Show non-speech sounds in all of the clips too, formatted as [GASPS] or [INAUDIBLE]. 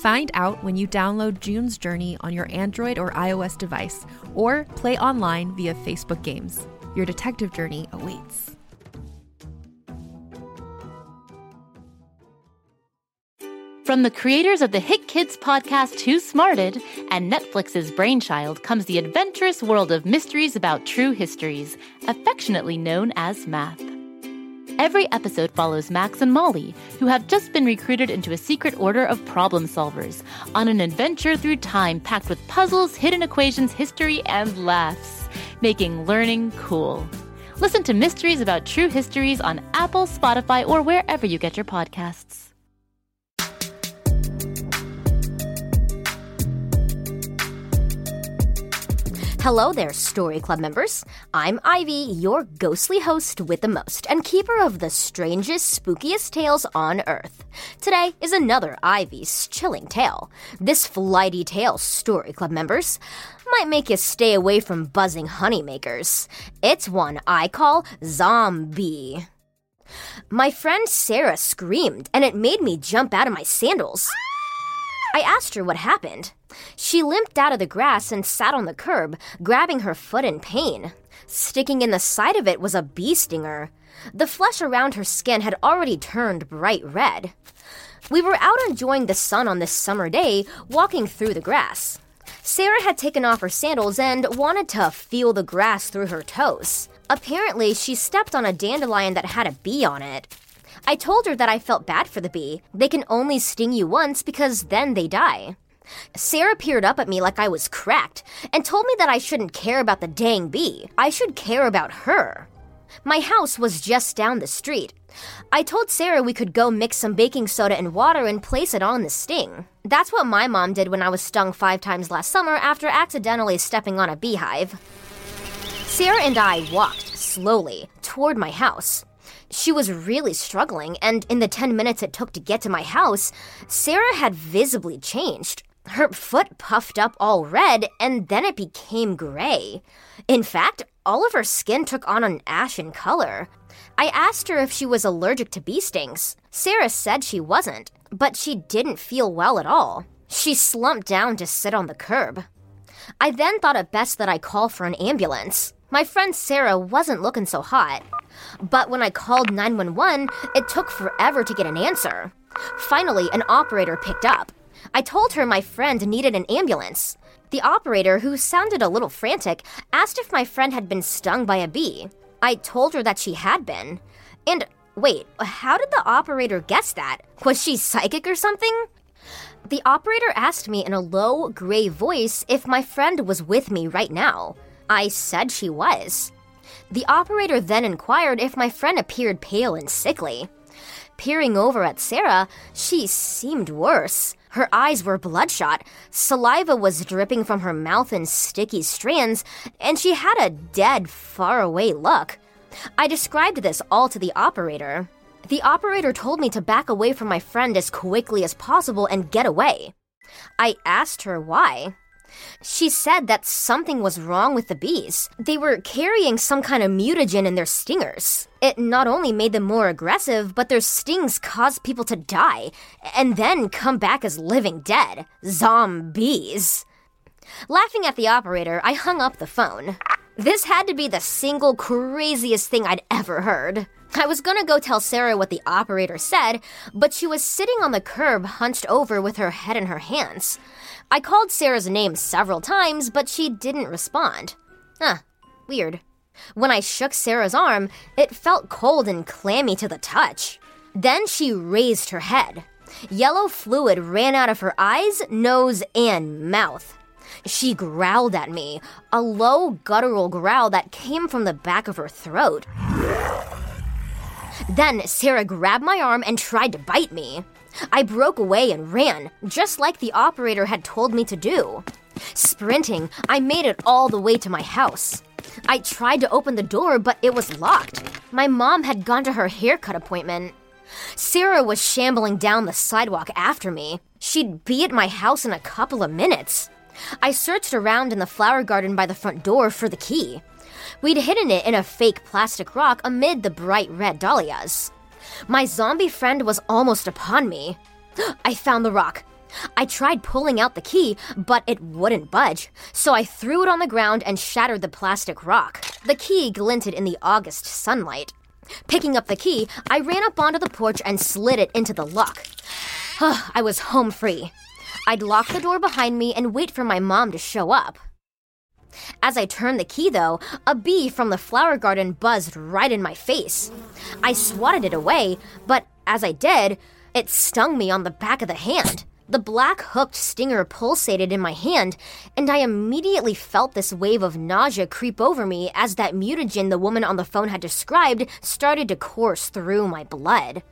Find out when you download June's Journey on your Android or iOS device, or play online via Facebook Games. Your detective journey awaits. From the creators of the hit kids podcast Too Smarted and Netflix's Brainchild comes the adventurous world of mysteries about true histories, affectionately known as math. Every episode follows Max and Molly, who have just been recruited into a secret order of problem solvers, on an adventure through time packed with puzzles, hidden equations, history, and laughs, making learning cool. Listen to Mysteries About True Histories on Apple, Spotify, or wherever you get your podcasts. Hello there, Story Club members. I'm Ivy, your ghostly host with the most, and keeper of the strangest, spookiest tales on Earth. Today is another Ivy's chilling tale. This flighty tale, Story Club members, might make you stay away from buzzing honeymakers. It's one I call ZomBee. My friend Sarah screamed, and it made me jump out of my sandals. I asked her what happened. She limped out of the grass and sat on the curb, grabbing her foot in pain. Sticking in the side of it was a bee stinger. The flesh around her skin had already turned bright red. We were out enjoying the sun on this summer day, walking through the grass. Sarah had taken off her sandals and wanted to feel the grass through her toes. Apparently, she stepped on a dandelion that had a bee on it. I told her that I felt bad for the bee. They can only sting you once because then they die. Sarah peered up at me like I was cracked and told me that I shouldn't care about the dang bee. I should care about her. My house was just down the street. I told Sarah we could go mix some baking soda and water and place it on the sting. That's what my mom did when I was stung five times last summer after accidentally stepping on a beehive. Sarah and I walked slowly toward my house. She was really struggling, and in the 10 minutes it took to get to my house, Sarah had visibly changed. Her foot puffed up all red, and then it became gray. In fact, all of her skin took on an ashen color. I asked her if she was allergic to bee stings. Sarah said she wasn't, but she didn't feel well at all. She slumped down to sit on the curb. I then thought it best that I call for an ambulance. My friend Sarah wasn't looking so hot. But when I called 911, it took forever to get an answer. Finally, an operator picked up. I told her my friend needed an ambulance. The operator, who sounded a little frantic, asked if my friend had been stung by a bee. I told her that she had been. And wait, how did the operator guess that? Was she psychic or something? The operator asked me in a low, gray voice if my friend was with me right now. I said she was. The operator then inquired if my friend appeared pale and sickly. Peering over at Sarah, she seemed worse. Her eyes were bloodshot, saliva was dripping from her mouth in sticky strands, and she had a dead, faraway look. I described this all to the operator. The operator told me to back away from my friend as quickly as possible and get away. I asked her why. She said that something was wrong with the bees. They were carrying some kind of mutagen in their stingers. It not only made them more aggressive, but their stings caused people to die and then come back as living dead. Zombies. Laughing at the operator, I hung up the phone. This had to be the single craziest thing I'd ever heard. I was gonna go tell Sarah what the operator said, but she was sitting on the curb hunched over with her head in her hands. I called Sarah's name several times, but she didn't respond. Huh, weird. When I shook Sarah's arm, it felt cold and clammy to the touch. Then she raised her head. Yellow fluid ran out of her eyes, nose, and mouth. She growled at me, a low, guttural growl that came from the back of her throat. Then Sarah grabbed my arm and tried to bite me. I broke away and ran, just like the operator had told me to do. Sprinting, I made it all the way to my house. I tried to open the door, but it was locked. My mom had gone to her haircut appointment. Sarah was shambling down the sidewalk after me. She'd be at my house in a couple of minutes. I searched around in the flower garden by the front door for the key. We'd hidden it in a fake plastic rock amid the bright red dahlias. My zombie friend was almost upon me. [GASPS] I found the rock. I tried pulling out the key, but it wouldn't budge, so I threw it on the ground and shattered the plastic rock. The key glinted in the August sunlight. Picking up the key, I ran up onto the porch and slid it into the lock. [SIGHS] I was home free. I'd lock the door behind me and wait for my mom to show up. As I turned the key, though, a bee from the flower garden buzzed right in my face. I swatted it away, but as I did, it stung me on the back of the hand. The black hooked stinger pulsated in my hand, and I immediately felt this wave of nausea creep over me as that mutagen the woman on the phone had described started to course through my blood.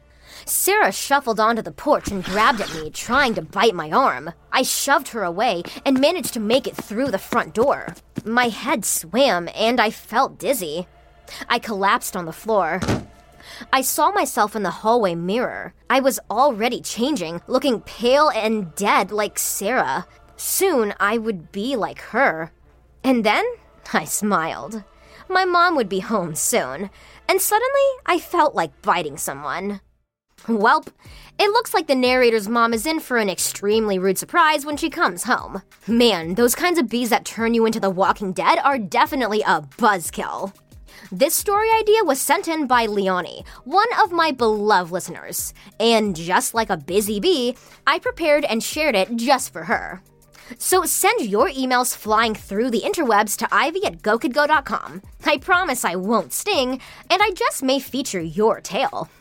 Sarah shuffled onto the porch and grabbed at me, trying to bite my arm. I shoved her away and managed to make it through the front door. My head swam and I felt dizzy. I collapsed on the floor. I saw myself in the hallway mirror. I was already changing, looking pale and dead like Sarah. Soon I would be like her. And then I smiled. My mom would be home soon. And suddenly I felt like biting someone. Welp, it looks like the narrator's mom is in for an extremely rude surprise when she comes home. Man, those kinds of bees that turn you into the walking dead are definitely a buzzkill. This story idea was sent in by Leonie, one of my beloved listeners. And just like a busy bee, I prepared and shared it just for her. So send your emails flying through the interwebs to ivy at gokidgo.com. I promise I won't sting, and I just may feature your tale. [LAUGHS]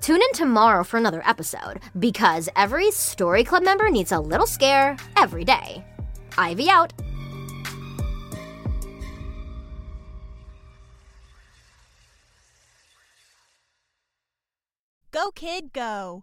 Tune in tomorrow for another episode, because every Story Club member needs a little scare every day. Ivy out. Go, kid, go.